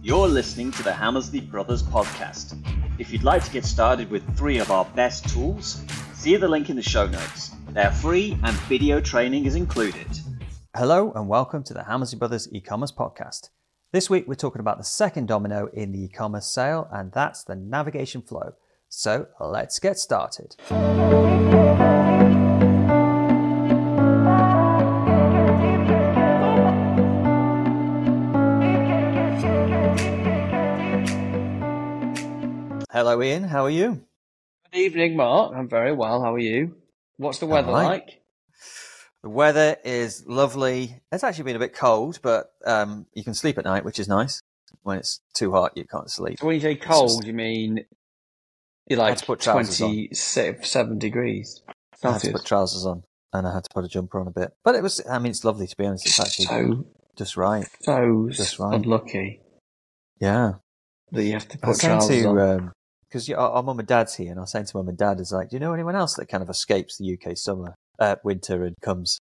You're listening to the Hammersley Brothers podcast. If you'd like to get started with three of our best tools, see the link in the show notes. They're free and video training is included. Hello and welcome to the Hammersley Brothers e-commerce podcast. This week we're talking about the second domino in the e-commerce sale and that's the navigation flow. So let's get started. Hello, Ian. How are you? Good evening, Mark. I'm very well. How are you? What's the weather right. like? The weather is lovely. It's actually been a bit cold, but um, you can sleep at night, which is nice. When it's too hot, you can't sleep. So when you say cold, you mean you're like had to put trousers on. 27 degrees I had to put trousers on, and I had to put a jumper on a bit. But it was, I mean, it's lovely to be honest. It's actually so, just right. so Just right. unlucky Yeah. that you have to put trousers to, on. Because our, our mum and dad's here, and I was saying to mum and dad, is like, do you know anyone else that kind of escapes the UK summer, uh, winter, and comes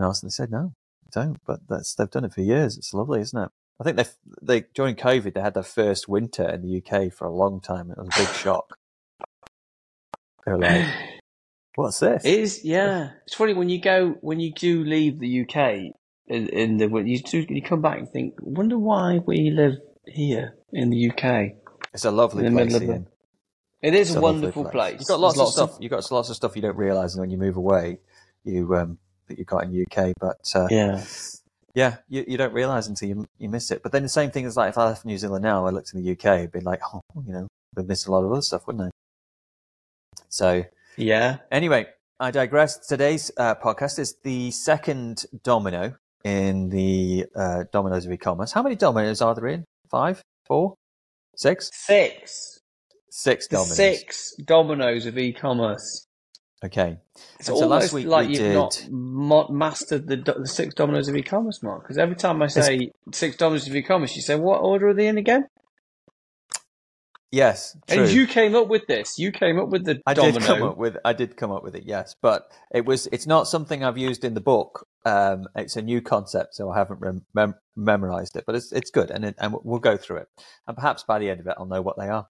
else? And they said, no, don't. But that's they've done it for years. It's lovely, isn't it? I think they they during COVID they had their first winter in the UK for a long time. It was a big shock. They were like, "What's this?" It is, yeah. It's funny when you go, when you do leave the UK in, in the, when you do, you come back and think, wonder why we live here in the UK. It's a lovely in place. middle Ian. It is It's a a wonderful place. You've got lots, There's of stuff. You've got lots of stuff you don't realise when you move away. You um, that you got in the UK, but uh, Yeah. Yeah, you, you don't realise until you you miss it. But then the same thing is like if I left New Zealand now, I looked in the UK, I'd be like, oh, you know, we'd miss a lot of other stuff, wouldn't I? So Yeah. anyway, I digress. Today's uh, podcast is the second domino in the uh, dominoes of e-commerce. How many dominoes are there in? Five, four, six, Six. six dominoes. six dominoes of e-commerce. Okay. It's so almost last week like we you've did- not mo- mastered the, do- the six dominoes of e-commerce, Mark. Because every time I say six dominoes of e-commerce, you say, "What order are they in again?" Yes, true. And you came up with this. You came up with the I domino. did come up with I did come up with it, yes, but it was it's not something I've used in the book. Um, it's a new concept, so I haven't rem- mem- memorized it, but it's it's good, and it, and we'll go through it, and perhaps by the end of it, I'll know what they are.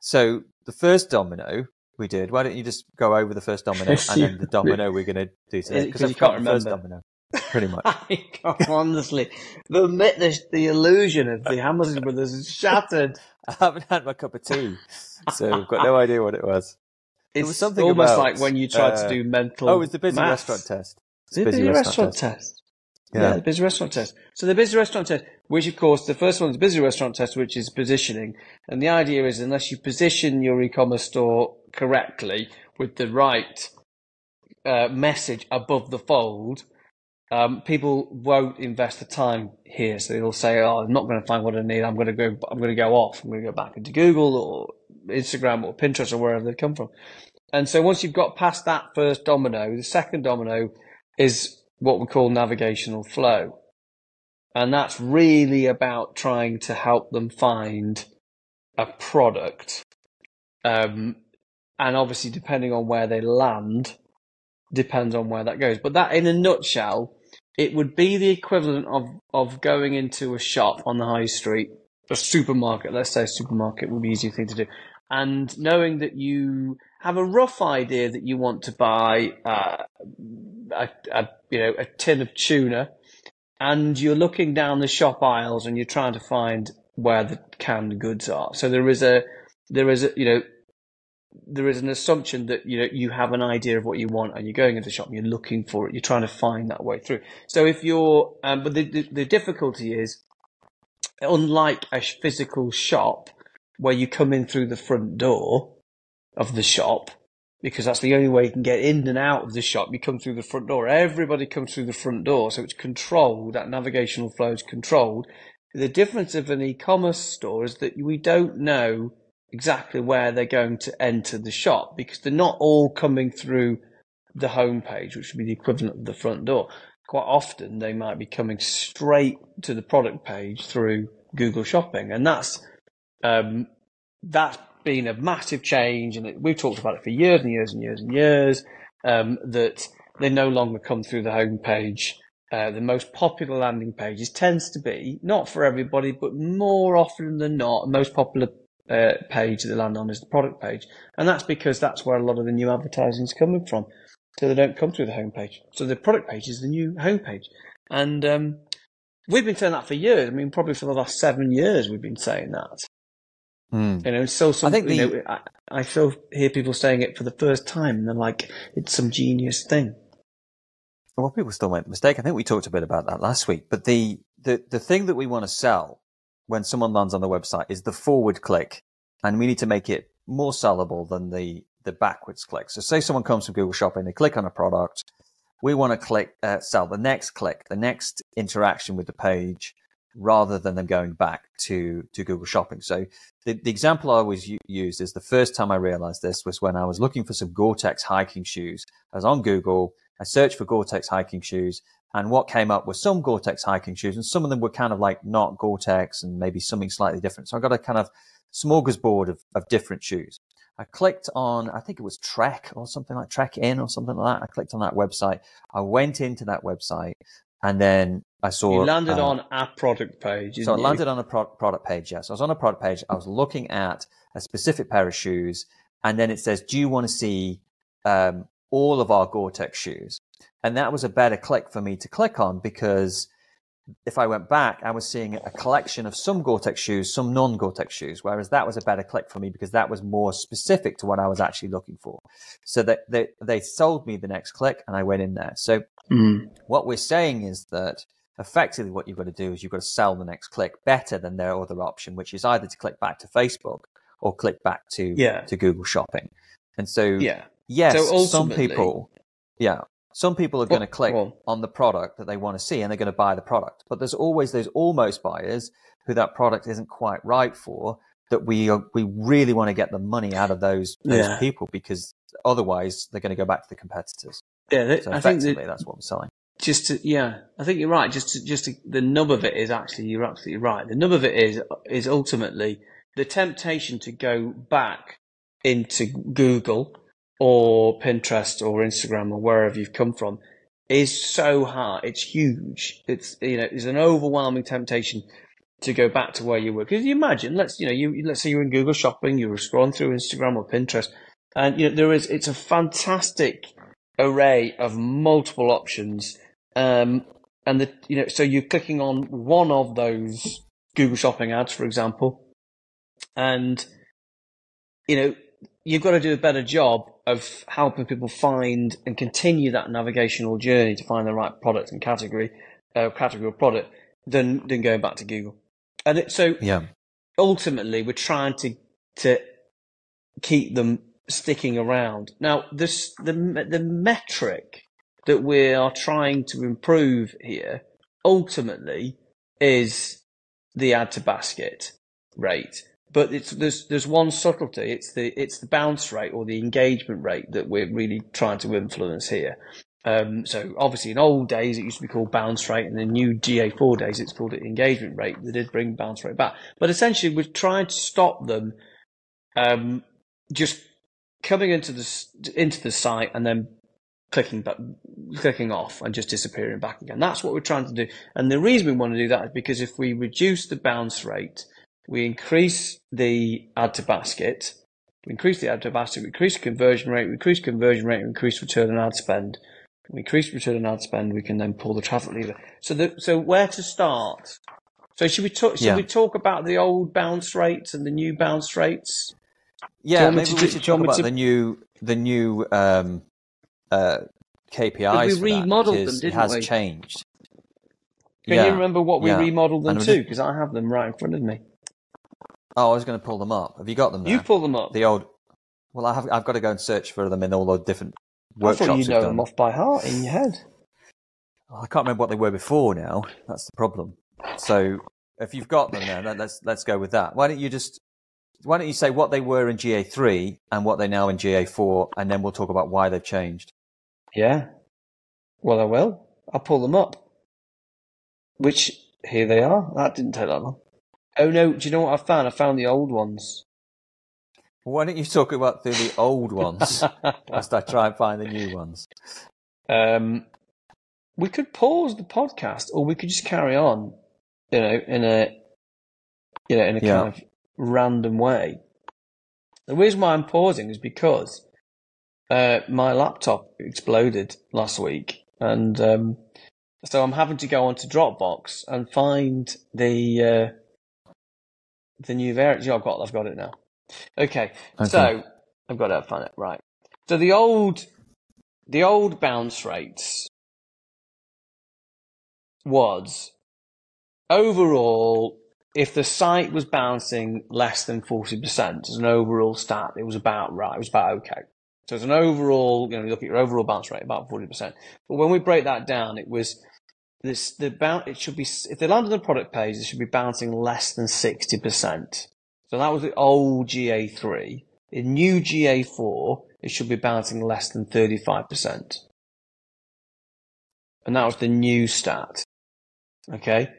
So the first domino we did. Why don't you just go over the first domino and then the domino we're going to do today? It Because you can't the first remember? domino, pretty much. I honestly, the, the the illusion of the Hamilton brothers is shattered. I haven't had my cup of tea, so I've got no idea what it was. It's was something almost about, like when you tried uh, to do mental. Oh, it was the busy maths. restaurant test. The busy, restaurant, test. Yeah. the busy restaurant test. So the busy restaurant test, which of course the first one is the busy restaurant test, which is positioning, and the idea is unless you position your e-commerce store correctly with the right uh, message above the fold, um, people won't invest the time here. So they'll say, "Oh, I'm not going to find what I need. I'm going to go. I'm going to go off. I'm going to go back into Google or Instagram or Pinterest or wherever they come from." And so once you've got past that first domino, the second domino is what we call navigational flow. And that's really about trying to help them find a product. Um, and obviously, depending on where they land, depends on where that goes. But that, in a nutshell, it would be the equivalent of, of going into a shop on the high street, a supermarket, let's say a supermarket would be the easier thing to do, and knowing that you have a rough idea that you want to buy uh, a, a you know a tin of tuna, and you're looking down the shop aisles and you're trying to find where the canned goods are. So there is a there is a you know there is an assumption that you know you have an idea of what you want and you're going into the shop and you're looking for it. You're trying to find that way through. So if you're um, but the, the the difficulty is unlike a physical shop where you come in through the front door of the shop because that's the only way you can get in and out of the shop. You come through the front door. Everybody comes through the front door, so it's controlled. That navigational flow is controlled. The difference of an e-commerce store is that we don't know exactly where they're going to enter the shop because they're not all coming through the home page, which would be the equivalent of the front door. Quite often, they might be coming straight to the product page through Google Shopping, and that's um, that's been a massive change, and it, we've talked about it for years and years and years and years. Um, that they no longer come through the homepage. uh, the most popular landing pages tends to be not for everybody, but more often than not, the most popular uh, page that they land on is the product page, and that's because that's where a lot of the new advertising is coming from. So they don't come through the homepage. So the product page is the new homepage, and um, we've been saying that for years. I mean, probably for the last seven years, we've been saying that. Mm. You know, still some. I think the, you know, I, I still hear people saying it for the first time, and they're like, "It's some genius thing." Well, people still make the mistake. I think we talked a bit about that last week. But the the the thing that we want to sell when someone lands on the website is the forward click, and we need to make it more sellable than the the backwards click. So, say someone comes from Google Shopping, they click on a product, we want to click uh, sell the next click, the next interaction with the page, rather than them going back to to Google Shopping. So, the, the example I always use is the first time I realized this was when I was looking for some Gore-Tex hiking shoes. I was on Google, I searched for Gore-Tex hiking shoes, and what came up was some Gore-Tex hiking shoes, and some of them were kind of like not Gore-Tex and maybe something slightly different. So I got a kind of smorgasbord of, of different shoes. I clicked on, I think it was Trek or something like Trek In or something like that. I clicked on that website. I went into that website and then I saw. You landed uh, on a product page. So I you? landed on a pro- product page. Yes. Yeah. So I was on a product page. I was looking at a specific pair of shoes and then it says, do you want to see um, all of our Gore-Tex shoes? And that was a better click for me to click on because if I went back, I was seeing a collection of some Gore-Tex shoes, some non-Gore-Tex shoes, whereas that was a better click for me because that was more specific to what I was actually looking for. So that they, they sold me the next click and I went in there. So mm. what we're saying is that effectively what you've got to do is you've got to sell the next click better than their other option, which is either to click back to Facebook or click back to, yeah. to Google shopping. And so, yeah. yes, so some people, yeah, some people are going to click on. on the product that they want to see and they're going to buy the product. But there's always those almost buyers who that product isn't quite right for that we are, we really want to get the money out of those, those yeah. people because otherwise they're going to go back to the competitors. Yeah, so I think that, that's what we're selling. Just to, yeah, I think you're right. Just to, just to, the nub of it is actually you're absolutely right. The nub of it is is ultimately the temptation to go back into Google or Pinterest or Instagram or wherever you've come from is so hard. It's huge. It's you know, there's an overwhelming temptation to go back to where you were. Because you imagine, let's you know, you let's say you're in Google Shopping, you were scrolling through Instagram or Pinterest, and you know there is it's a fantastic array of multiple options. Um, and the you know, so you're clicking on one of those Google Shopping ads, for example, and you know you've got to do a better job of helping people find and continue that navigational journey to find the right product and category, uh, category or product, than than going back to Google. And it, so, yeah, ultimately, we're trying to to keep them sticking around. Now, this the the metric that we are trying to improve here ultimately is the add to basket rate. But there's there's one subtlety. It's the it's the bounce rate or the engagement rate that we're really trying to influence here. Um, so obviously, in old days, it used to be called bounce rate, and in new GA4 days, it's called it engagement rate. They did bring bounce rate back, but essentially, we're trying to stop them um, just coming into the into the site and then clicking back, clicking off and just disappearing back again. That's what we're trying to do. And the reason we want to do that is because if we reduce the bounce rate, we increase the add to basket, we increase the add to basket, we increase conversion rate, we increase conversion rate, we increase return on ad spend. We increase return on ad spend, we can then pull the traffic lever. So the, so where to start? So should we talk, should yeah. we talk about the old bounce rates and the new bounce rates? Yeah, maybe we should talk about to... the new, the new, um, uh, KPIs. We remodeled them, didn't it has we? changed. Can yeah. you remember what we yeah. remodeled them to? Because I have them right in front of me. Oh, I was going to pull them up. Have you got them? There? You pull them up. The old. Well, I have. I've got to go and search for them in all the different workshops. I thought you know them off by heart in your head. I can't remember what they were before. Now that's the problem. So if you've got them there, let's let's go with that. Why don't you just why don't you say what they were in GA3 and what they're now in GA4, and then we'll talk about why they've changed. Yeah. Well, I will. I'll pull them up. Which here they are. That didn't take that long. Oh no! Do you know what I found? I found the old ones. Why don't you talk about through the old ones whilst I try and find the new ones? Um, we could pause the podcast, or we could just carry on, you know, in a, you know, in a Yeah. kind of random way. The reason why I'm pausing is because uh, my laptop exploded last week, and um, so I'm having to go onto Dropbox and find the uh, the new variant. Yeah, I've got, I've got it now. Okay, Okay. so I've got to find it right. So the old, the old bounce rates was overall, if the site was bouncing less than 40% as an overall stat, it was about right. It was about okay. So it's an overall, you know, you look at your overall bounce rate, about 40%. But when we break that down, it was this, the bounce, it should be, if they land on the product page, it should be bouncing less than 60%. So that was the old GA3. In new GA4, it should be bouncing less than 35%. And that was the new stat. Okay?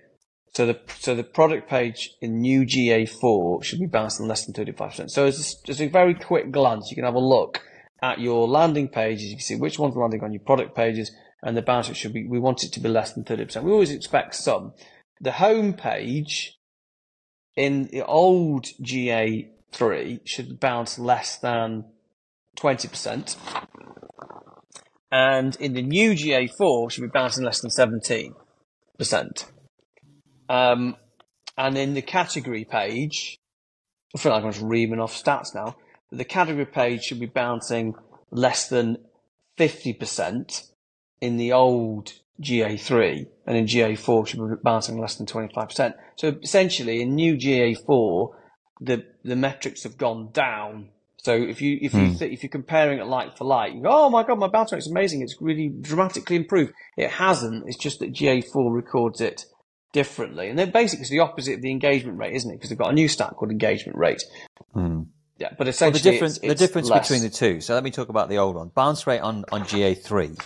So the so the product page in new GA4 should be bouncing less than 35%. So as just, as a very quick glance, you can have a look at your landing pages. You can see which one's landing on your product pages, and the bounce rate should be. We want it to be less than 30%. We always expect some. The home page in the old GA3 should bounce less than 20%. And in the new GA4 should be bouncing less than 17%. Um, and in the category page, I feel like I'm just reaming off stats now. The category page should be bouncing less than 50% in the old GA3, and in GA4 should be bouncing less than 25%. So essentially, in new GA4, the the metrics have gone down. So if you if you Hmm. if you're comparing it like for like, you go, oh my god, my bounce rate's amazing. It's really dramatically improved. It hasn't. It's just that GA4 records it differently, and then basically it's the opposite of the engagement rate, isn't it? Because they've got a new stat called engagement rate. Hmm. Yeah, but Well, essentially, the difference, it's, the difference less. between the two. So let me talk about the old one. Bounce rate on, on GA3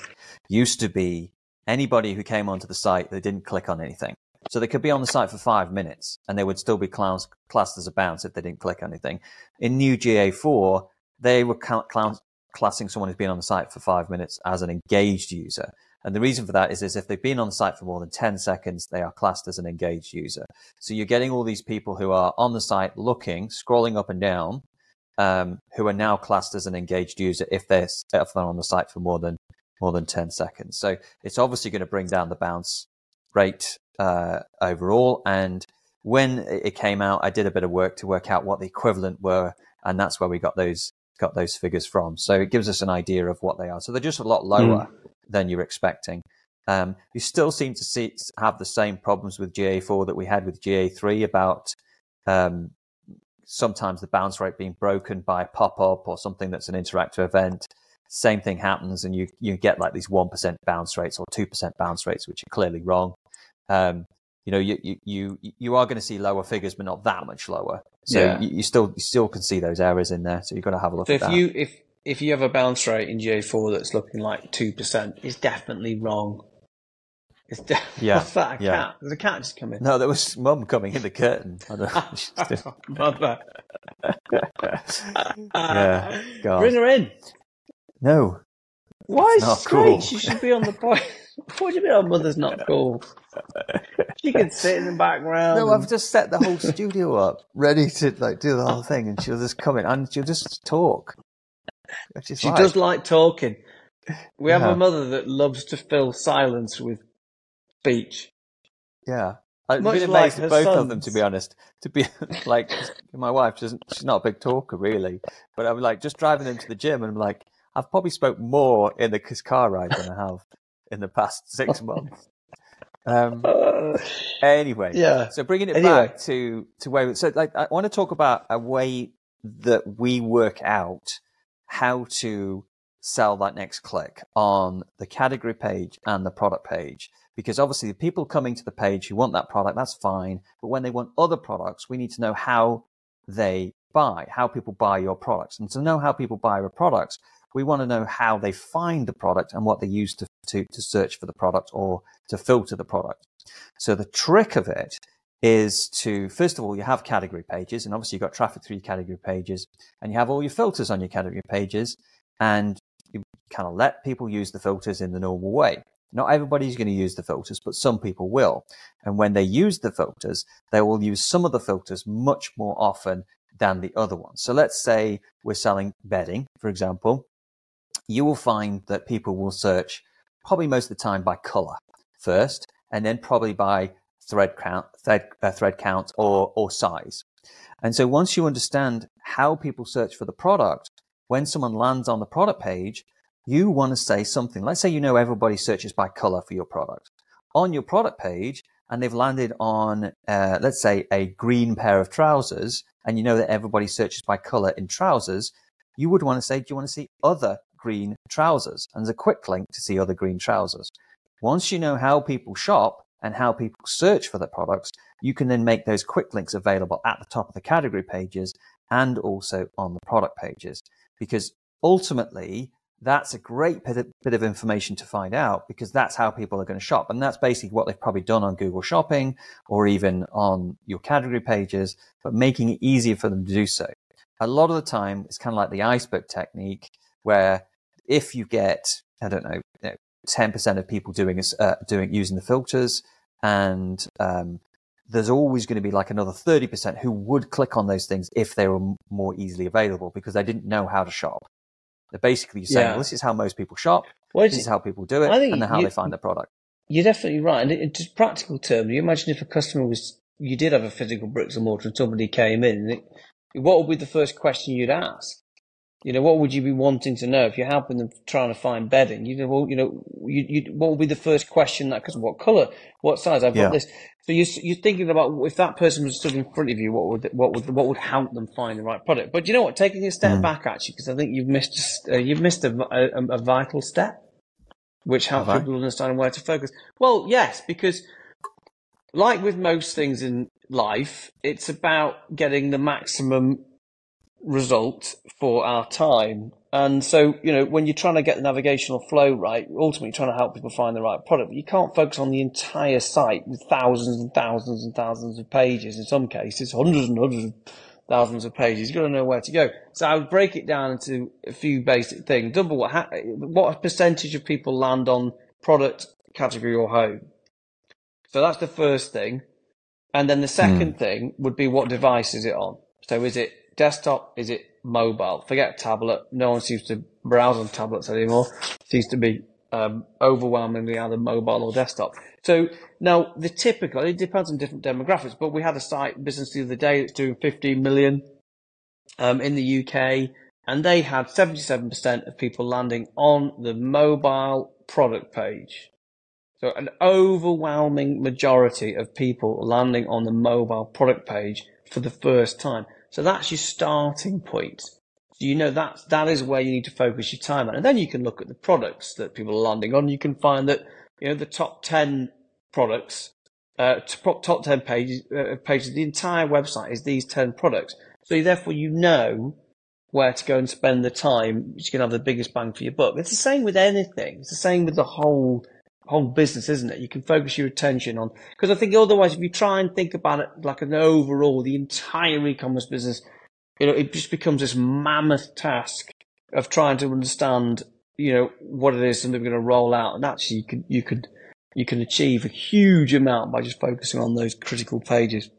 used to be anybody who came onto the site that didn't click on anything. So they could be on the site for five minutes and they would still be class, classed as a bounce if they didn't click anything. In new GA4, they were cl- cl- classing someone who's been on the site for five minutes as an engaged user. And the reason for that is, is if they've been on the site for more than 10 seconds, they are classed as an engaged user. So you're getting all these people who are on the site looking, scrolling up and down, um, who are now classed as an engaged user if they're, if they're on the site for more than more than 10 seconds. So it's obviously going to bring down the bounce rate uh, overall. And when it came out, I did a bit of work to work out what the equivalent were, and that's where we got those got those figures from. So it gives us an idea of what they are. So they're just a lot lower than you're expecting. Um, you still seem to see have the same problems with GA4 that we had with GA3 about um, sometimes the bounce rate being broken by a pop up or something that's an interactive event. Same thing happens, and you you get like these one percent bounce rates or two percent bounce rates, which are clearly wrong. Um, you know, you you you, are going to see lower figures, but not that much lower. So Yeah. you, you still you still can see those errors in there. So you've got to have a look So at if that. you if if you have a bounce rate in GA4 that's looking like two percent, it's definitely wrong. It's de- Yeah, What's that? A yeah. cat? There's a cat just coming. in. no, there was mum coming in the curtain. I don't know. Oh, mother. Yeah, God. Bring her in. no, Why is cool. She should be on the point. What do you mean our mother's not cool? She can sit in the background. no, and- I've just set the whole studio up, ready to like do the whole thing, and she'll just come in and she'll just talk. She like- does like talking. We have Yeah. a mother that loves to fill silence with speech. Yeah. I'd Much been amazed her at both of them, to be honest. To be like, my wife doesn't, she's not a big talker really, but I'm like just driving them to the gym and I'm like, I've probably spoke more in the car ride than I have in the past six months. Um, Uh, anyway, yeah. so bringing it Anyway. back to, to where, so like, I want to talk about a way that we work out how to sell that next click on the category page and the product page. Because obviously the people coming to the page who want that product, that's fine. But when they want other products, we need to know how they buy, how people buy your products. And to know how people buy your products, we want to know how they find the product and what they use to, to, to search for the product or to filter the product. So the trick of it is to, first of all, you have category pages and obviously you've got traffic through your category pages and you have all your filters on your category pages and you kind of let people use the filters in the normal way. Not everybody's going to use the filters, but some people will. And when they use the filters, they will use some of the filters much more often than the other ones. So let's say we're selling bedding, for example. You will find that people will search probably most of the time by color first, and then probably by thread count, thread, uh, thread count or, or size. And so once you understand how people search for the product, when someone lands on the product page, you want to say something. Let's say you know everybody searches by color for your product. On your product page, and they've landed on, uh, let's say, a green pair of trousers, and you know that everybody searches by color in trousers, you would want to say, Do you want to see other green trousers? And there's a quick link to see other green trousers. Once you know how people shop and how people search for the products, you can then make those quick links available at the top of the category pages and also on the product pages. Because ultimately, that's a great bit of, information to find out because that's how people are going to shop. And that's basically what they've probably done on Google Shopping or even on your category pages, but making it easier for them to do so. A lot of the time, it's kind of like the iceberg technique where if you get, I don't know, you know 10% of people doing, uh, doing using the filters and um, there's always going to be like another 30% who would click on those things if they were more easily available because they didn't know how to shop. They're basically you're saying, yeah. well, this is how most people shop. Well, this is how people do it, and how you, they find the product. You're definitely right. And in just practical terms, you imagine if a customer was, you did have a physical bricks and mortar, and somebody came in, what would be the first question you'd ask? You know, what would you be wanting to know if you're helping them trying to find bedding? You know, well, you know, you, you, what would be the first question that because what color, what size? I've yeah. got this. So you, you're thinking about if that person was stood in front of you, what would what would what would help them find the right product? But you know what? Taking a step mm. back actually, because I think you've missed uh, you've missed a, a, a, vital step, which helps people understand where to focus. Well, yes, because like with most things in life, it's about getting the maximum result for our time. And so, you know, when you're trying to get the navigational flow right, ultimately trying to help people find the right product, but you can't focus on the entire site with thousands and thousands and thousands of pages. In some cases, hundreds and hundreds of thousands of pages. You've got to know where to go. So I would break it down into a few basic things. Double what, what percentage of people land on product, category or home? So that's the first thing. And then the second mm. thing would be what device is it on? So is it desktop? Is it mobile? Forget tablet. No one seems to browse on tablets anymore. It seems to be um, overwhelmingly either mobile or desktop. So now the typical, it depends on different demographics, but we had a site business the other day that's doing 15 million um, in the UK, and they had 77% of people landing on the mobile product page. So an overwhelming majority of people landing on the mobile product page for the first time. So that's your starting point. So you know that that is where you need to focus your time on, and then you can look at the products that people are landing on. You can find that you know the top ten products, uh, top ten pages uh, pages. The entire website is these ten products. So therefore, you know where to go and spend the time, which can have the biggest bang for your buck. It's the same with anything. It's the same with the whole whole business, isn't it? You can focus your attention on because I think otherwise, if you try and think about it like an overall, the entire e-commerce business, you know, it just becomes this mammoth task of trying to understand, you know, what it is something we're going to roll out, and actually, you could you could you can achieve a huge amount by just focusing on those critical pages.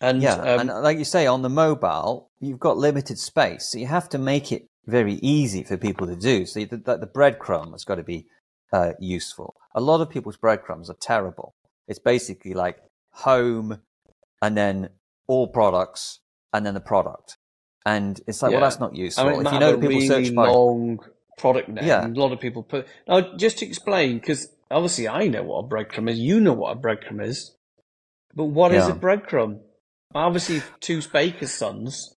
And yeah, um, and like you say, on the mobile, you've got limited space, so you have to make it very easy for people to do. So the, the breadcrumb has got to be uh, useful. A lot of people's breadcrumbs are terrible. It's basically like home and then all products and then the product. And it's like, yeah. well, that's not useful. I mean, if you know that people really search by long product name, yeah. a lot of people put. Now, just to explain, because obviously I know what a breadcrumb is, you know what a breadcrumb is, but what yeah. is a breadcrumb? Obviously, two Baker's sons,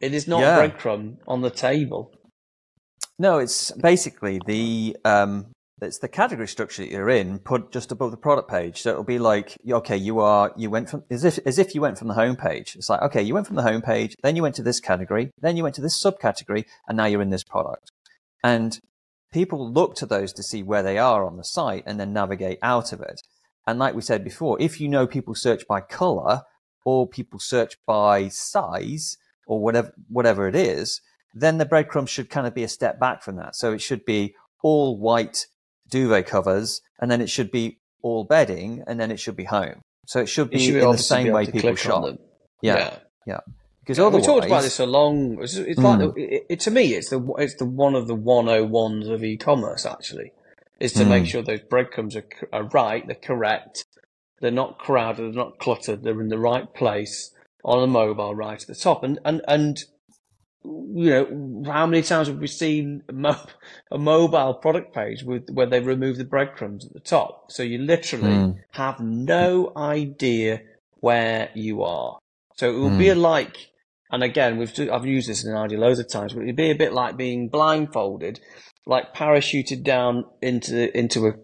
it is not yeah. a breadcrumb on the table. No, it's basically the um, it's the category structure that you're in put just above the product page. So it'll be like, okay, you are, you went from, as if, as if you went from the home page. It's like, okay, you went from the home page, then you went to this category, then you went to this subcategory, and now you're in this product. And people look to those to see where they are on the site and then navigate out of it. And like we said before, if you know people search by color or people search by size or whatever, whatever it is, then the breadcrumbs should kind of be a step back from that. So it should be all white duvet covers, and then it should be all bedding, and then it should be home. So it should be You should in the same way people shop. them. Yeah, yeah. Because Yeah, we otherwise, talked about this a long. It's, it's like the, it, it, to me, it's the it's the one of the one oh ones of e-commerce. Actually, is to make Mm. sure those breadcrumbs are, are right, they're correct, they're not crowded, they're not cluttered, they're in the right place on a mobile, right at the top. And and and you know, how many times have we seen a, mo- a mobile product page with where they remove the breadcrumbs at the top? So you literally Mm. have no idea where you are. So it will be like, and again, we've I've used this in an idea loads of times, but it'd be a bit like being blindfolded, like parachuted down into into a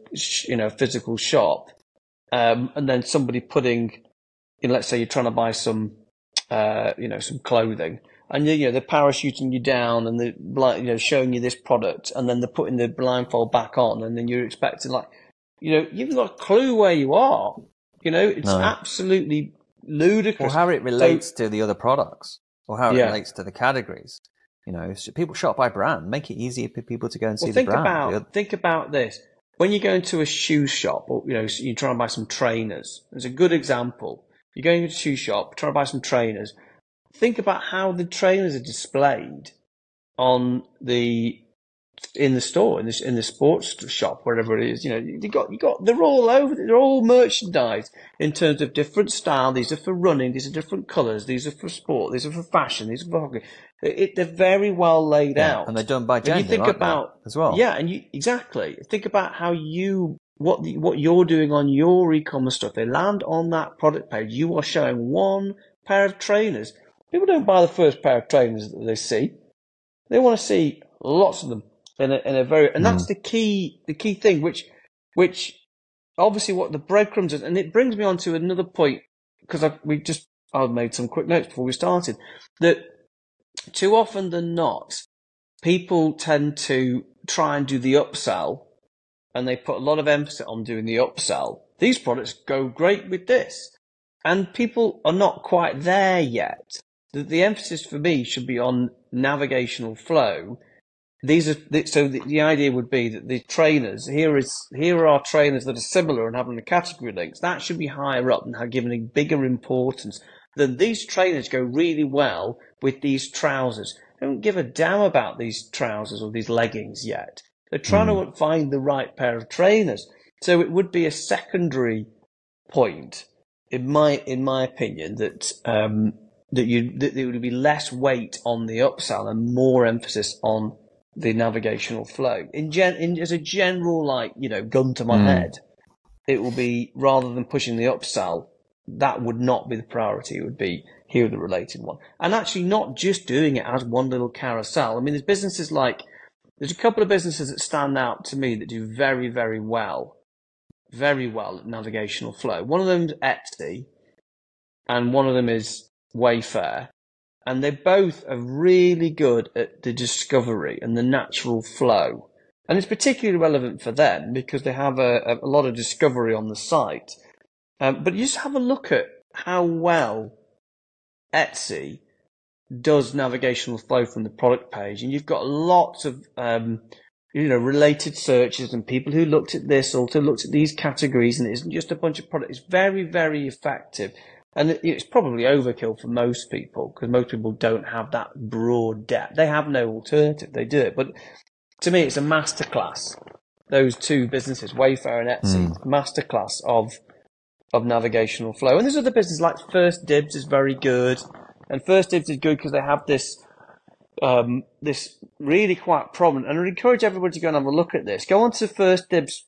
you know physical shop, um, and then somebody putting, you know, let's say you're trying to buy some, uh, you know, some clothing, and you know they're parachuting you down and they're you know showing you this product, and then they're putting the blindfold back on, and then you're expecting like, you know, you've got a clue where you are. You know, it's No. absolutely or ludicrous. how it relates to the other products, or how it Yeah. relates to the categories. You know, people shop by brand. Make it easier for people to go and see Well, the think brand. about The oth- think about this. When you go into a shoe shop, or you know, you try and buy some trainers. There's a good example. You're going into a shoe shop, trying to buy some trainers. Think about how the trainers are displayed on the in the store, in the in the sports shop, wherever it is. You know, you got you got they're all over. They're all merchandised in terms of different style. These are for running. These are different colours. These are for sport. These are for fashion. These are for hockey. It, it- they're very well laid yeah, out. and they're done by gender. you think about as well. yeah, and you exactly think about how you what the, what you're doing on your e-commerce stuff. They land on that product page. You are showing one pair of trainers. People don't buy the first pair of trainers that they see. They want to see lots of them in a, in a very, and that's hmm. the key the key thing, which which obviously what the breadcrumbs is, and it brings me on to another point because we just I've made some quick notes before we started that too often than not, people tend to try and do the upsell and they put a lot of emphasis on doing the upsell. These products go great with this. And people are not quite there yet. The, the emphasis for me should be on navigational flow. These are the, so the, the idea would be that the trainers here is here are our trainers that are similar and having the category links that should be higher up and have given a bigger importance. Then these trainers go really well with these trousers. They don't give a damn about these trousers or these leggings yet. They're trying to find the right pair of trainers. So it would be a secondary point, in my in my opinion, that um, that you that there would be less weight on the upsell and more emphasis on the navigational flow. In gen, in, as a general like you know gun to my Mm. head, it will be rather than pushing the upsell, that would not be the priority. It would be here the related one, and actually not just doing it as one little carousel. I mean, there's businesses like there's a couple of businesses that stand out to me that do very very well, very well at navigational flow. One of them's Etsy, and one of them is Wayfair. And they both are really good at the discovery and the natural flow. And it's particularly relevant for them because they have a, a lot of discovery on the site. Um, but you just have a look at how well Etsy does navigational flow from the product page, and you've got lots of um, you know related searches and people who looked at this also looked at these categories, and it isn't just a bunch of products. It's very very effective, and it's probably overkill for most people because most people don't have that broad depth. They have no alternative; they do it. But to me, it's a masterclass. Those two businesses, Wayfair and Etsy, masterclass of of navigational flow. And there's other businesses like First Dibs is very good, and First Dibs is good because they have this um, this really quite prominent. And I encourage everybody to go and have a look at this. Go onto First Dibs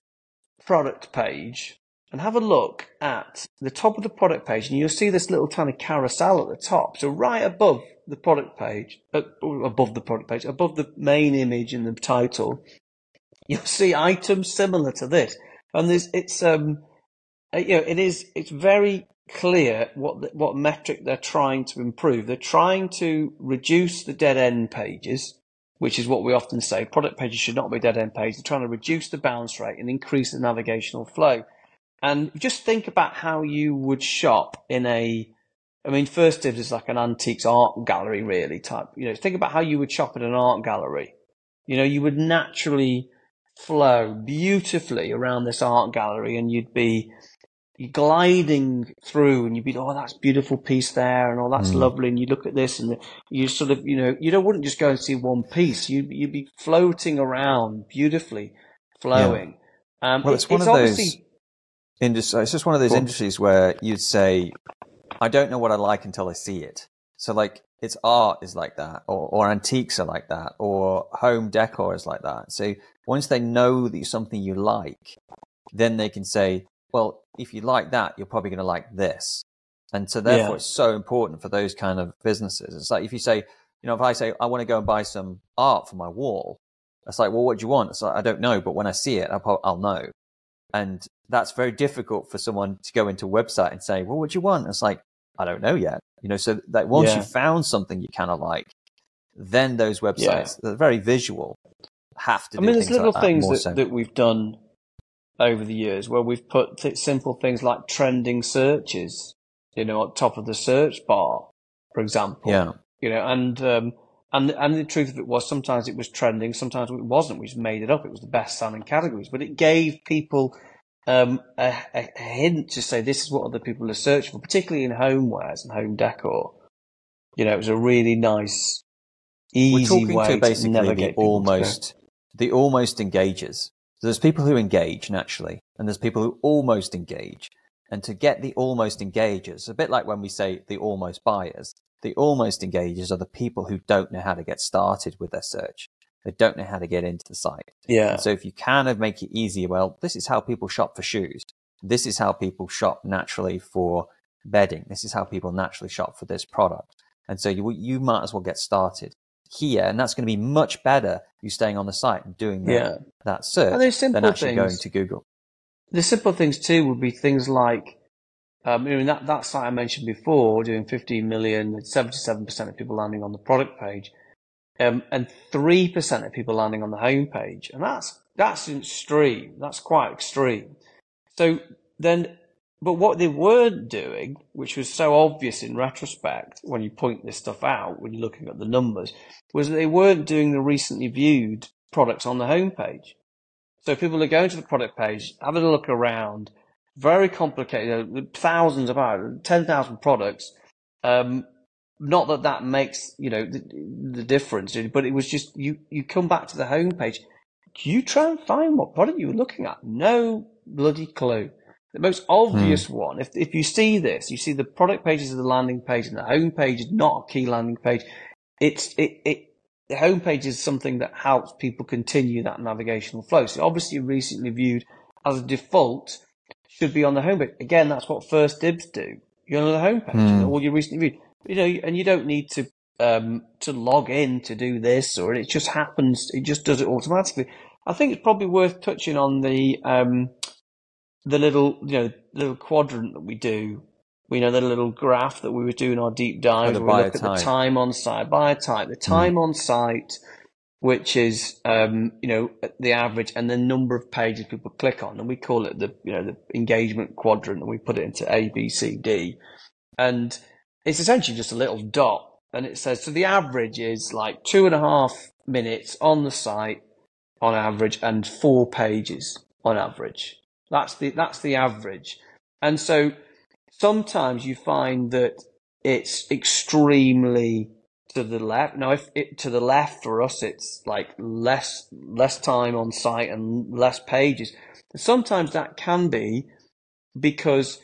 product page and have a look at the top of the product page, and you'll see this little tiny carousel at the top. So right above the product page, uh, above the product page, above the main image and the title, you'll see items similar to this. And there's it's um uh, you know, it is. It's very clear what the, what metric they're trying to improve. They're trying to reduce the dead end pages, which is what we often say. Product pages should not be dead end pages. They're trying to reduce the bounce rate and increase the navigational flow. And just think about how you would shop in a. I mean, First Dibs is like an antiques art gallery, really type. You know, think about how you would shop at an art gallery. You know, you would naturally flow beautifully around this art gallery, and you'd be gliding through, and you'd be, oh, that's beautiful piece there, and oh, that's mm. lovely, and you look at this, and you sort of, you know, you don't wouldn't just go and see one piece. You'd, you'd be floating around beautifully, flowing. Yeah. Um, well, it's, it's one of those industries. It's just one of those cool. industries where you'd say, I don't know what I like until I see it. So like it's art is like that, or, or antiques are like that, or home decor is like that. So once they know that something you like, then they can say, well, if you like that, you're probably going to like this. And so therefore, yeah. it's so important for those kind of businesses. It's like if you say, you know, if I say I want to go and buy some art for my wall, it's like, well, what do you want? It's like I don't know, but when I see it, I'll, I'll know. And that's very difficult for someone to go into a website and say, well, what do you want? It's like I don't know yet. You know, so that once yeah. you found something you kind of like, then those websites yeah. they're very visual have to. I mean, there's little like things that, that, that, we've done over the years where we've put th- simple things like trending searches, you know, at top of the search bar, for example. Yeah. You know, and um, and and the truth of it was sometimes it was trending, sometimes it wasn't. We just made it up. It was the best selling categories, but it gave people um, a, a, hint to say this is what other people are searching for, particularly in homewares and home decor. You know, it was a really nice, easy way to basically to navigate the almost the almost engages. So there's people who engage naturally, and there's people who almost engage. And to get the almost engagers, a bit like when we say the almost buyers, the almost engagers are the people who don't know how to get started with their search. They don't know how to get into the site. Yeah. And so if you kind of make it easier, well, this is how people shop for shoes. This is how people shop naturally for bedding. This is how people naturally shop for this product. And so you, you might as well get started here. And that's going to be much better you staying on the site and doing that, yeah. that search than actually things. going to Google. The simple things too would be things like, um, I mean, that, that site I mentioned before, doing 15 million, 77% of people landing on the product page um, and three percent of people landing on the homepage, and that's that's extreme. That's quite extreme. So then, but what they weren't doing, which was so obvious in retrospect when you point this stuff out, when you're looking at the numbers, was that they weren't doing the recently viewed products on the homepage. So people are going to the product page, having a look around, very complicated, thousands of hours, 10,000 products, um, not that that makes you know the, the, difference, but it was just you. You come back to the homepage. You try and find what product you were looking at. No bloody clue. The most obvious hmm. one, if if you see this, you see the product pages of the landing page, and the homepage is not a key landing page. It's it it the homepage is something that helps people continue that navigational flow. So obviously, recently viewed as a default should be on the homepage. Again, that's what First Dibs do. You're on the homepage, mm. all your recently viewed you know, and you don't need to um, to log in to do this, or it just happens. It just does it automatically. I think it's probably worth touching on the um, the little you know little quadrant that we do. We know the little graph that we were doing our deep dive. Oh, we look at the time on site, by type, the time mm. on site, which is um, you know the average, and the number of pages people click on, and we call it the you know the engagement quadrant, and we put it into A, B, C, D, and it's essentially just a little dot. And it says, so the average is like two and a half minutes on the site on average and four pages on average. That's the, that's the average. And so sometimes you find that it's extremely to the left. Now, if it to the left for us, it's like less less time on site and less pages. Sometimes that can be because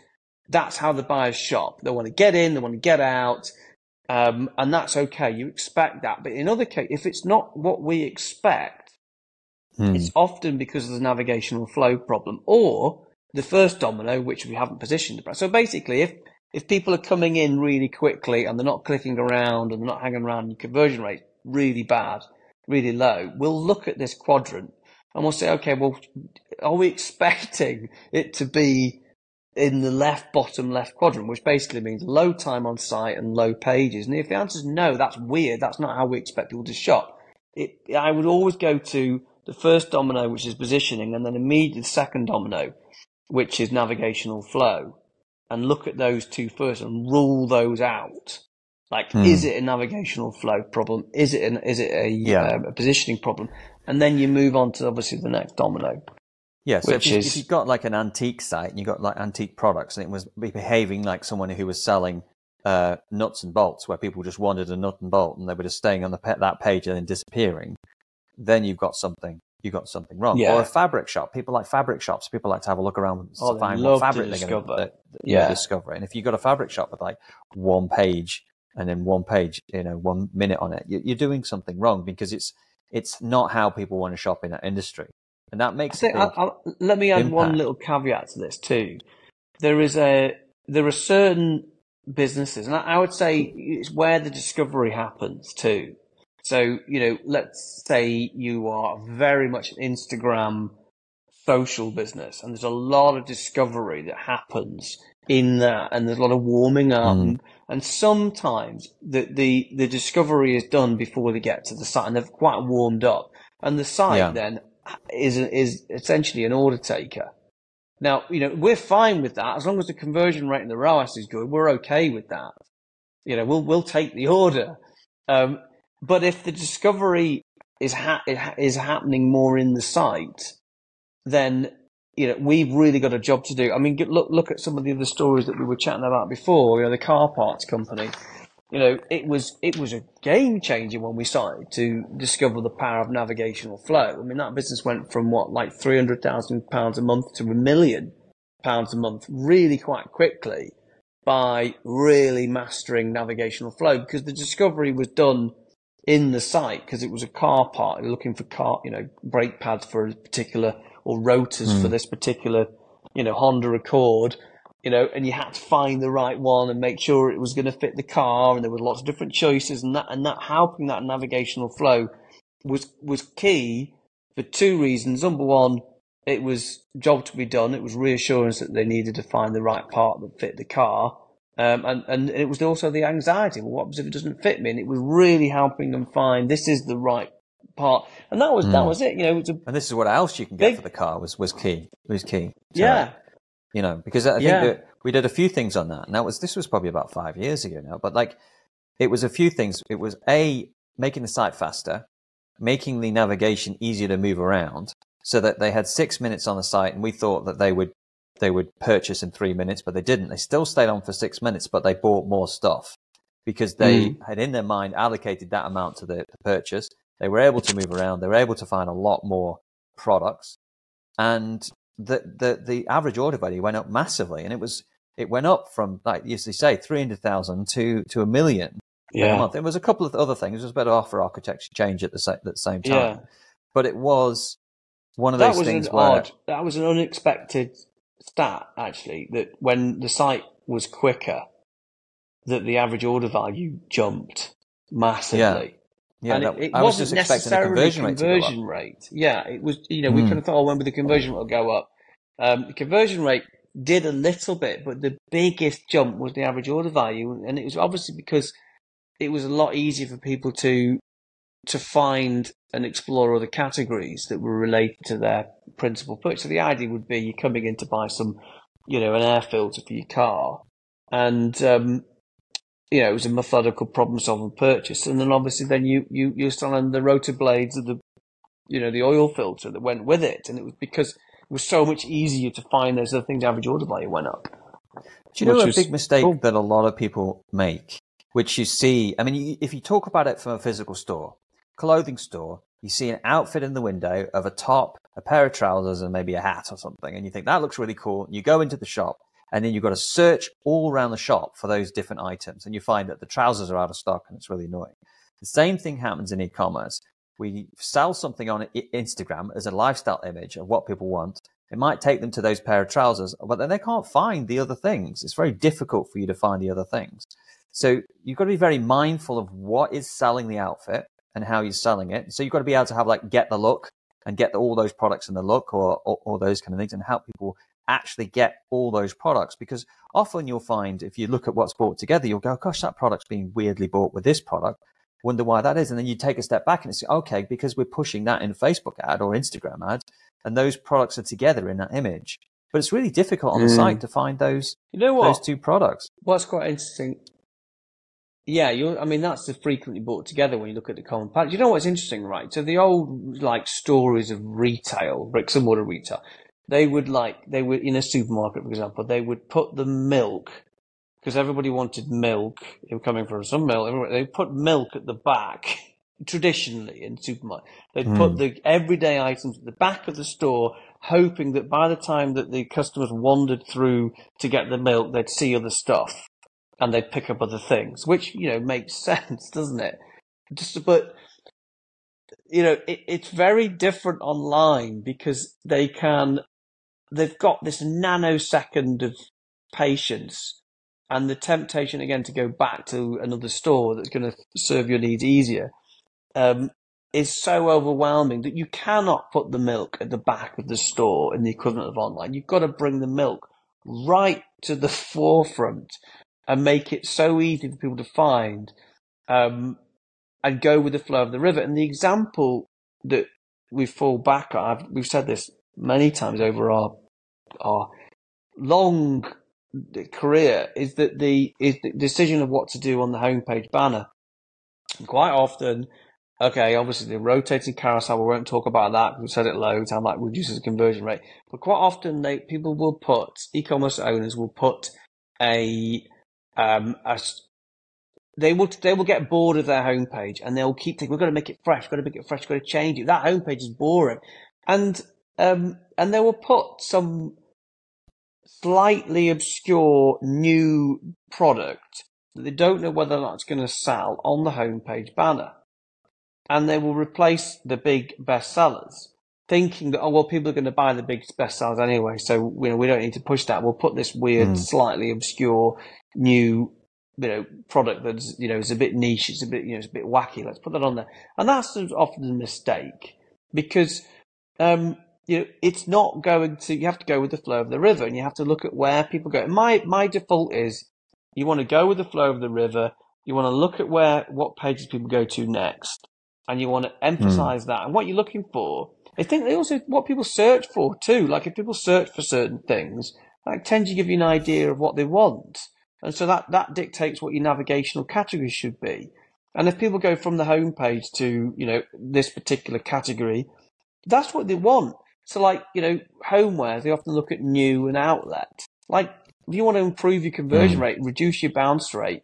that's how the buyers shop. They want to get in, they want to get out, um, and that's okay. You expect that. But in other cases, if it's not what we expect, hmm. it's often because of the navigational flow problem or the first domino, which we haven't positioned. So basically, if if people are coming in really quickly and they're not clicking around and they're not hanging around, conversion rate really bad, really low, we'll look at this quadrant and we'll say, okay, well, are we expecting it to be in the left bottom left quadrant, which basically means low time on site and low pages. And if the answer is no, that's weird. That's not how we expect people to shop. It, I would always go to the first domino, which is positioning, and then immediately the second domino, which is navigational flow, and look at those two first and rule those out. Like, hmm. is it a navigational flow problem? Is it an, is it a, yeah. um, a positioning problem? and then you move on to obviously the next domino. Yeah, so if, you, is... if you've got like an antique site and you've got like antique products and it was behaving like someone who was selling uh, nuts and bolts, where people just wanted a nut and bolt and they were just staying on the pe- that page and then disappearing, then you've got something you got something wrong. Yeah. Or a fabric shop. People like fabric shops. People like to have a look around oh, to find what fabric they're going to yeah. discover. And if you've got a fabric shop with like one page and then one page, you know, one minute on it, you're doing something wrong because it's it's not how people want to shop in that industry, and that makes. I I, I, let me add impact. one little caveat to this too. There is a there are certain businesses, and I would say it's where the discovery happens too. So, you know, let's say you are very much an Instagram social business and there's a lot of discovery that happens in that and there's a lot of warming up mm. and sometimes the, the, the discovery is done before they get to the site and they've quite warmed up and the site yeah. then is, is essentially an order taker. Now, you know, we're fine with that as long as the conversion rate in the ROAS is good. We're okay with that. You know, we'll, we'll take the order. Um, but if the discovery is ha- is happening more in the site, then you know we've really got a job to do. I mean, look look at some of the other stories that we were chatting about before. You know, the car parts company. You know, it was it was a game changer when we started to discover the power of navigational flow. I mean, that business went from what like three hundred thousand pounds a month to a million pounds a month really quite quickly by really mastering navigational flow because the discovery was done in the site because it was a car part. looking for car, you know, brake pads for a particular or rotors mm. for this particular, you know, Honda Accord. You know, and you had to find the right one and make sure it was going to fit the car, and there were lots of different choices, and that and that helping that navigational flow was was key for two reasons. Number one, it was job to be done. It was reassurance that they needed to find the right part that fit the car. Um, and, and it was also the anxiety. Well, what if it doesn't fit me? And it was really helping them find this is the right part. And that was, mm. that was it. You know, it and this is what else you can get big, for the car was, was key, was key. yeah. You know, because I think yeah. that we did a few things on that. And that was, this was probably about five years ago now, but like it was a few things. It was a, making the site faster, making the navigation easier to move around so that they had six minutes on the site and we thought that they would they would purchase in three minutes, but they didn't. They still stayed on for six minutes, but they bought more stuff because they mm. had in their mind allocated that amount to the, purchase. They were able to move around. They were able to find a lot more products, and the the the average order value went up massively. And it was it went up from like as they say three hundred thousand to to a million yeah. a month. There was a couple of other things. It was better offer architecture change at the, sa- at the same time, yeah. but it was one of that those things where odd, that was an unexpected stat actually that when the site was quicker, that the average order value jumped massively. Yeah. Yeah, and that, it, it I wasn't was necessarily conversion, conversion rate, rate, Yeah, it was. You know, we mm. kind of thought, oh, when will the conversion rate go up? Um, the conversion rate did a little bit, but the biggest jump was the average order value, and it was obviously because it was a lot easier for people to to find and explore other categories that were related to their principal purchase. So the idea would be you're coming in to buy some, you know, an air filter for your car, and um, you know it was a methodical problem-solving purchase, and then obviously then you you you're selling the rotor blades of the, you know, the oil filter that went with it, and it was because it was so much easier to find those other things. Average order value went up. Do you know a big mistake cool. that a lot of people make, which you see? I mean, if you talk about it from a physical store, clothing store, you see an outfit in the window of a top, a pair of trousers, and maybe a hat or something, and you think that looks really cool. You go into the shop, and then you've got to search all around the shop for those different items, and you find that the trousers are out of stock, and it's really annoying. The same thing happens in e-commerce. We sell something on Instagram as a lifestyle image of what people want. It might take them to those pair of trousers, but then they can't find the other things. It's very difficult for you to find the other things. So you've got to be very mindful of what is selling the outfit and how you're selling it. So you've got to be able to have like get the look and get the, all those products in the look or, or, or those kind of things and help people actually get all those products because often you'll find if you look at what's bought together, you'll go, gosh, that product's being weirdly bought with this product. Wonder why that is. And then you take a step back and say okay, because we're pushing that in Facebook ad or Instagram ad and those products are together in that image. But it's really difficult on the mm. site to find those, you know what? those two products. What's quite interesting Yeah, you. I mean, that's the frequently brought together when you look at the common pattern. You know what's interesting, right? So the old like stories of retail, bricks and mortar retail, they would like they would in a supermarket, for example, they would put the milk because everybody wanted milk. They were coming from some milk. They put milk at the back traditionally in supermarket. They'd mm. put the everyday items at the back of the store, hoping that by the time that the customers wandered through to get the milk, they'd see other stuff and they'd pick up other things, which you know makes sense, doesn't it? Just but you know it, it's very different online because they can they've got this nanosecond of patience and the temptation again to go back to another store that's going to serve your needs easier um, is so overwhelming that you cannot put the milk at the back of the store in the equivalent of online. You've got to bring the milk right to the forefront and make it so easy for people to find um, and go with the flow of the river. And the example that we fall back on, we've said this many times over our our long career, is that the is the decision of what to do on the homepage banner. And quite often, okay, obviously the rotating carousel, we won't talk about that. We've said it loads, how that reduces the conversion rate. But quite often, they people will put e-commerce owners will put a um, they will they will get bored of their homepage and they'll keep thinking, we've got to make it fresh, got to make it fresh, got to change it. That homepage is boring. And um, and they will put some slightly obscure new product that they don't know whether it's going to sell on the homepage banner. And they will replace the big bestsellers, thinking that, oh, well, people are going to buy the big bestsellers anyway, so you know, we don't need to push that. We'll put this weird, mm. slightly obscure new you know product that's you know is a bit niche, it's a bit you know it's a bit wacky. Let's put that on there, and that's often a mistake because um, you know it's not going to. You have to go with the flow of the river, and you have to look at where people go. My my default is you want to go with the flow of the river. You want to look at where what pages people go to next, and you want to emphasize mm. that. And what you're looking for, I think they also what people search for too. Like if people search for certain things, that tends to give you an idea of what they want. And so that, that dictates what your navigational categories should be. And if people go from the homepage to, you know, this particular category, that's what they want. So like, you know, homewares, they often look at new and outlet. Like, if you want to improve your conversion mm. rate, reduce your bounce rate,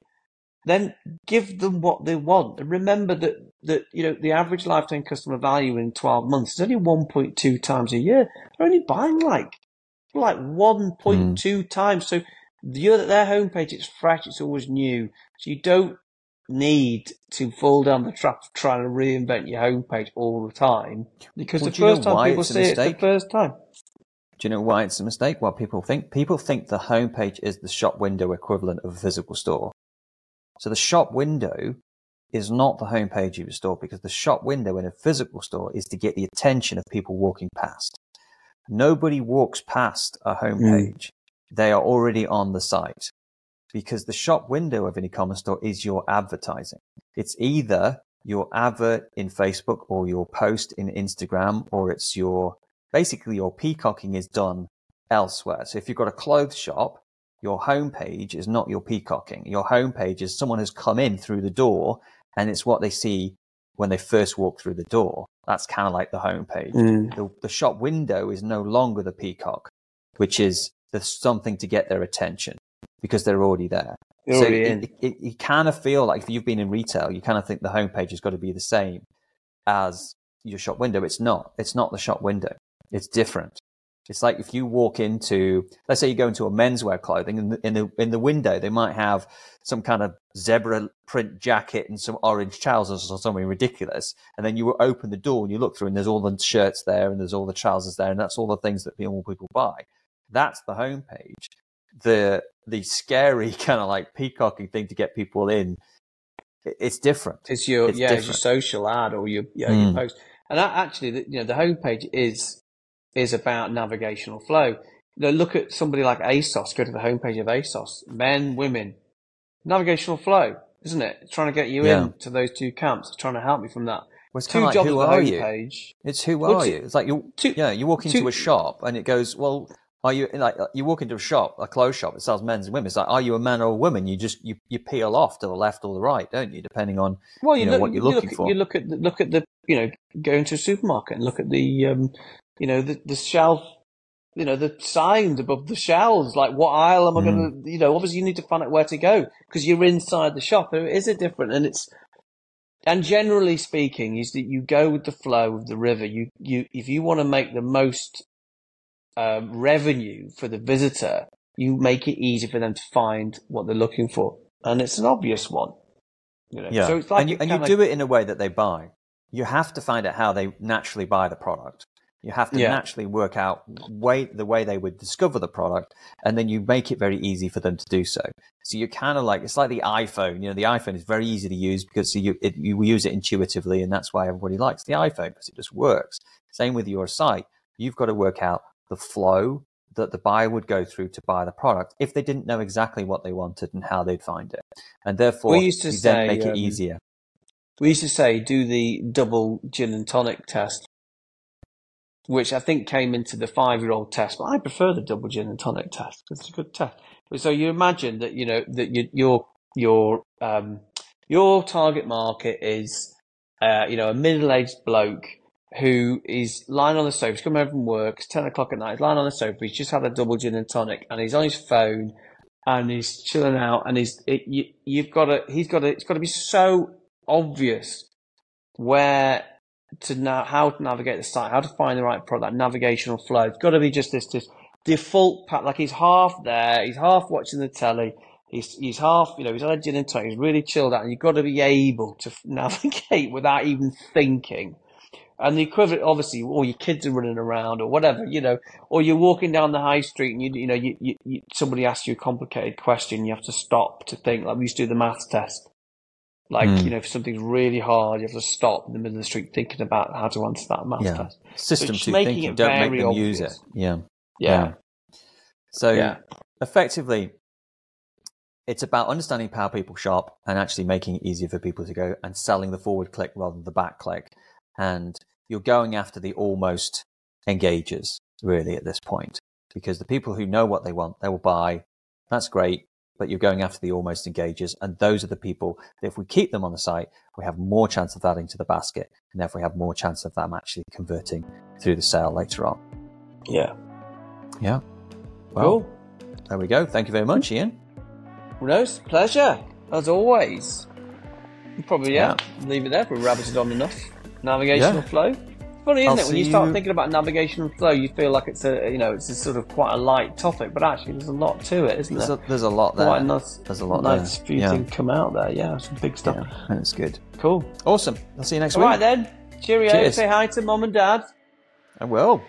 then give them what they want. And remember that, that, you know, the average lifetime customer value in 12 months is only 1.2 times a year. They're only buying like, like 1.2 mm. times. So the other, their homepage, it's fresh, it's always new. So you don't need to fall down the trap of trying to reinvent your homepage all the time because well, the first time people see it, the first time. Do you know why it's a mistake? What people think? People think the homepage is the shop window equivalent of a physical store. So the shop window is not the homepage of your store because the shop window in a physical store is to get the attention of people walking past. Nobody walks past a homepage. Mm they are already on the site because the shop window of an e-commerce store is your advertising. It's either your advert in Facebook or your post in Instagram, or it's your basically your peacocking is done elsewhere. So if you've got a clothes shop, your homepage is not your peacocking. Your homepage is someone has come in through the door and it's what they see when they first walk through the door. That's kind of like the homepage. Mm. The, the shop window is no longer the peacock, which is there's something to get their attention because they're already there. so it, it, it, you kind of feel like if you've been in retail, you kind of think the homepage has got to be the same as your shop window. It's not. It's not the shop window. It's different. It's like if you walk into, let's say you go into a menswear clothing, in the, in the in the window they might have some kind of zebra print jacket and some orange trousers or something ridiculous, and then you open the door and you look through, and there's all the shirts there, and there's all the trousers there, and that's all the things that people people buy. That's the homepage. The the scary kind of like peacocking thing to get people in. It's different. It's your it's yeah, different. it's your social ad or your you know, mm. your post. And that, actually, you know, the homepage is is about navigational flow. You know, look at somebody like ASOS. Go to the homepage of ASOS. Men, women, navigational flow, isn't it? It's trying to get you yeah. into those two camps. It's trying to help me from that. Well, it's two like, jobs who are you? It's who are you? It's like you, yeah, you walk into a shop and it goes, well, Are you like you walk into a shop, a clothes shop that sells men's and women? It's like, are you a man or a woman? You just you, you peel off to the left or the right, don't you? Depending on well, you, you know, look, what you're looking you look, for. You look at the, look at the you know go into a supermarket and look at the um, you know the the shelf you know the signs above the shelves like what aisle am i mm. going to you know obviously you need to find out where to go because you're inside the shop is it different and it's and generally speaking is that you go with the flow of the river you you if you want to make the most um, revenue for the visitor, you make it easy for them to find what they're looking for, and it's an obvious one. You know? Yeah, so it's like and you, and you do it in a way that they buy. You have to find out how they naturally buy the product. You have to yeah. naturally work out way the way they would discover the product, and then you make it very easy for them to do so. So you're kind of like it's like the iPhone. You know, the iPhone is very easy to use because you it, you use it intuitively, and that's why everybody likes the iPhone because it just works. Same with your site. You've got to work out the flow that the buyer would go through to buy the product if they didn't know exactly what they wanted and how they'd find it. And therefore, we used to say, then make it um, easier. We used to say, do the double gin and tonic test, which I think came into the five year old test, but I prefer the double gin and tonic test. It's a good test. So you imagine that, you know, that you, your, your, um, your target market is, uh, you know, a middle aged bloke who is lying on the sofa. He's come home from work. It's 10 o'clock at night. He's lying on the sofa. He's just had a double gin and tonic and he's on his phone and he's chilling out and he's, it, you, you've got to, he's got to, it's got to be so obvious where to now, how to navigate the site, how to find the right product, navigational flow. It's got to be just this, this default path. Like he's half there. He's half watching the telly. He's, he's half, you know, he's had a gin and tonic. He's really chilled out and you've got to be able to navigate without even thinking and the equivalent, obviously, or your kids are running around or whatever, you know, or you're walking down the high street and you, you know, you, you, you somebody asks you a complicated question, you have to stop to think. Like we used to do the maths test. Like, mm. you know, if something's really hard, you have to stop in the middle of the street thinking about how to answer that maths yeah. test. System so two thinking, don't make them obvious. use it. Yeah. Yeah. yeah. So yeah. effectively, it's about understanding how people shop and actually making it easier for people to go and selling the forward click rather than the back click and you're going after the almost engagers really at this point because the people who know what they want they will buy that's great but you're going after the almost engagers and those are the people that if we keep them on the site we have more chance of that into the basket and therefore we have more chance of them actually converting through the sale later on yeah yeah well cool. there we go thank you very much hmm. ian no pleasure as always probably yeah, yeah. leave it there we rabbited on enough navigational yeah. flow. Funny, isn't I'll it? When you start you... thinking about navigational flow, you feel like it's a you know it's a sort of quite a light topic, but actually there's a lot to it, isn't there's there? A, there's a lot there. Quite nice, there's a lot nice there. few yeah. things come out there. Yeah, some big stuff. Yeah, and it's good. Cool. Awesome. I'll see you next All week. All right then. Cheerio. Cheers. Say hi to mom and dad. I will.